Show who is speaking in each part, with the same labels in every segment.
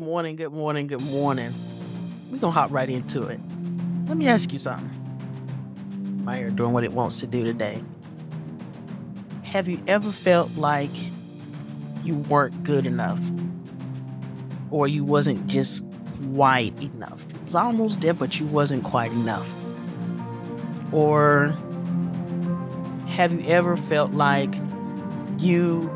Speaker 1: Morning, good morning, good morning. We're gonna hop right into it. Let me ask you something. My hair doing what it wants to do today. Have you ever felt like you weren't good enough? Or you wasn't just quite enough? It was almost there, but you wasn't quite enough. Or have you ever felt like you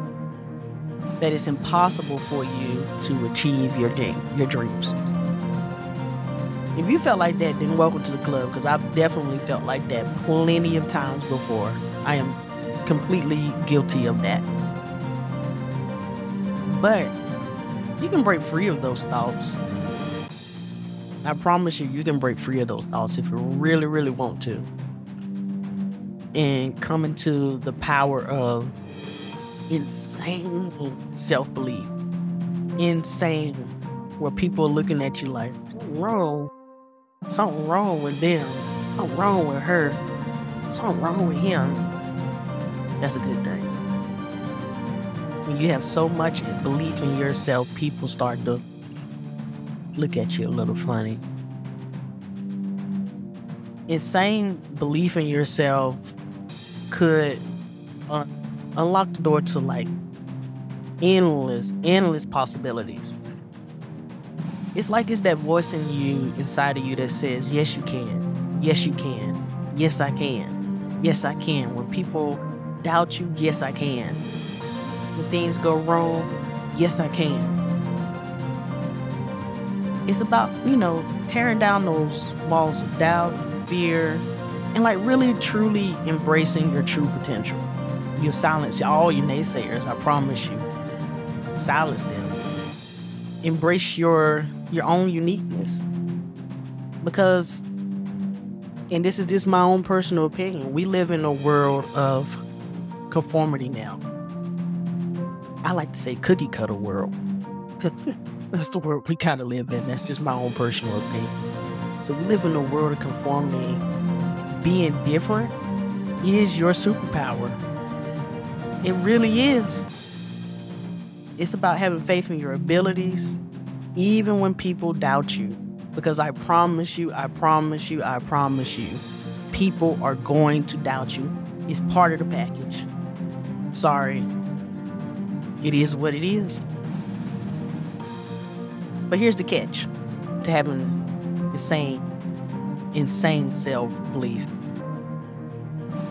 Speaker 1: that it's impossible for you to achieve your dream, your dreams. If you felt like that, then welcome to the club because I've definitely felt like that plenty of times before. I am completely guilty of that. But you can break free of those thoughts. I promise you, you can break free of those thoughts if you really, really want to. And come into the power of insane self belief. Insane. Where people are looking at you like, wrong. Something wrong with them. Something wrong with her. Something wrong with him. That's a good thing. When you have so much belief in yourself, people start to look at you a little funny. Insane belief in yourself could uh, unlock the door to like endless, endless possibilities. It's like it's that voice in you, inside of you, that says, Yes, you can. Yes, you can. Yes, I can. Yes, I can. When people doubt you, yes, I can. When things go wrong, yes, I can. It's about, you know, tearing down those walls of doubt, fear, and like really truly embracing your true potential. You'll silence all your naysayers, I promise you. Silence them. Embrace your your own uniqueness. Because and this is just my own personal opinion, we live in a world of conformity now. I like to say cookie cutter world. That's the world we kind of live in. That's just my own personal opinion. So live in a world of conformity. Being different is your superpower. It really is. It's about having faith in your abilities, even when people doubt you. Because I promise you, I promise you, I promise you, people are going to doubt you. It's part of the package. Sorry. It is what it is. But here's the catch to having insane, insane self belief.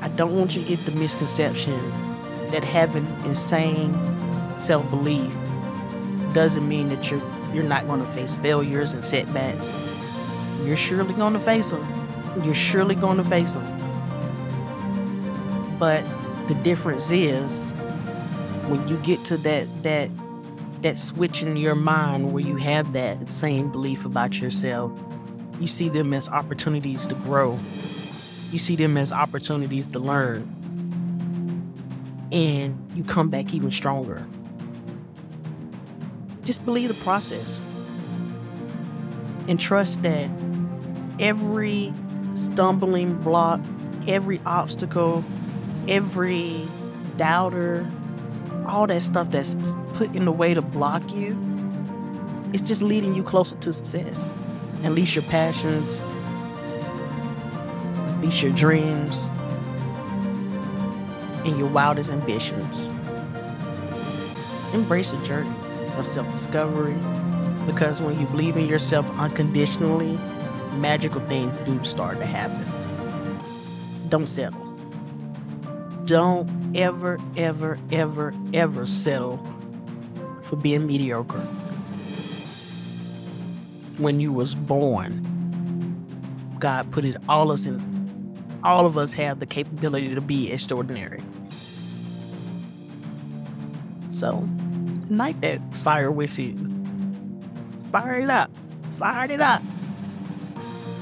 Speaker 1: I don't want you to get the misconception that having insane self belief doesn't mean that you're you're not going to face failures and setbacks. You're surely going to face them. You're surely going to face them. But the difference is when you get to that that that switch in your mind where you have that same belief about yourself, you see them as opportunities to grow. You see them as opportunities to learn and you come back even stronger. Just believe the process and trust that every stumbling block, every obstacle, every doubter, all that stuff that's put in the way to block you, it's just leading you closer to success. Unleash your passions, unleash your dreams, and your wildest ambitions. Embrace the journey of self discovery because when you believe in yourself unconditionally, magical things do start to happen. Don't settle. Don't ever, ever, ever, ever settle for being mediocre. When you was born, God put it all us in all of us have the capability to be extraordinary. So, ignite that fire with you. Fire it up. Fire it up.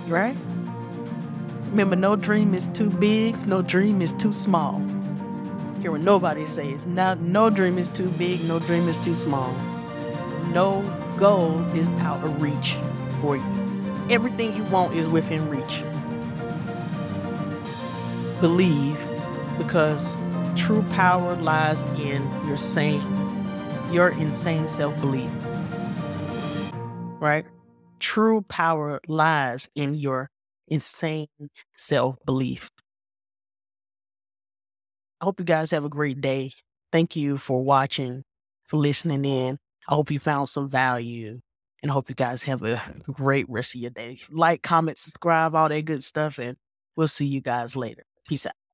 Speaker 1: Right? Remember, no dream is too big, no dream is too small. Hear what nobody says. Now, no dream is too big, no dream is too small. No goal is out of reach for you. Everything you want is within reach. Believe because true power lies in your sane, your insane self-belief. right? True power lies in your insane self belief. I hope you guys have a great day. Thank you for watching, for listening in. I hope you found some value and hope you guys have a great rest of your day. Like, comment, subscribe, all that good stuff, and we'll see you guys later. Peace out.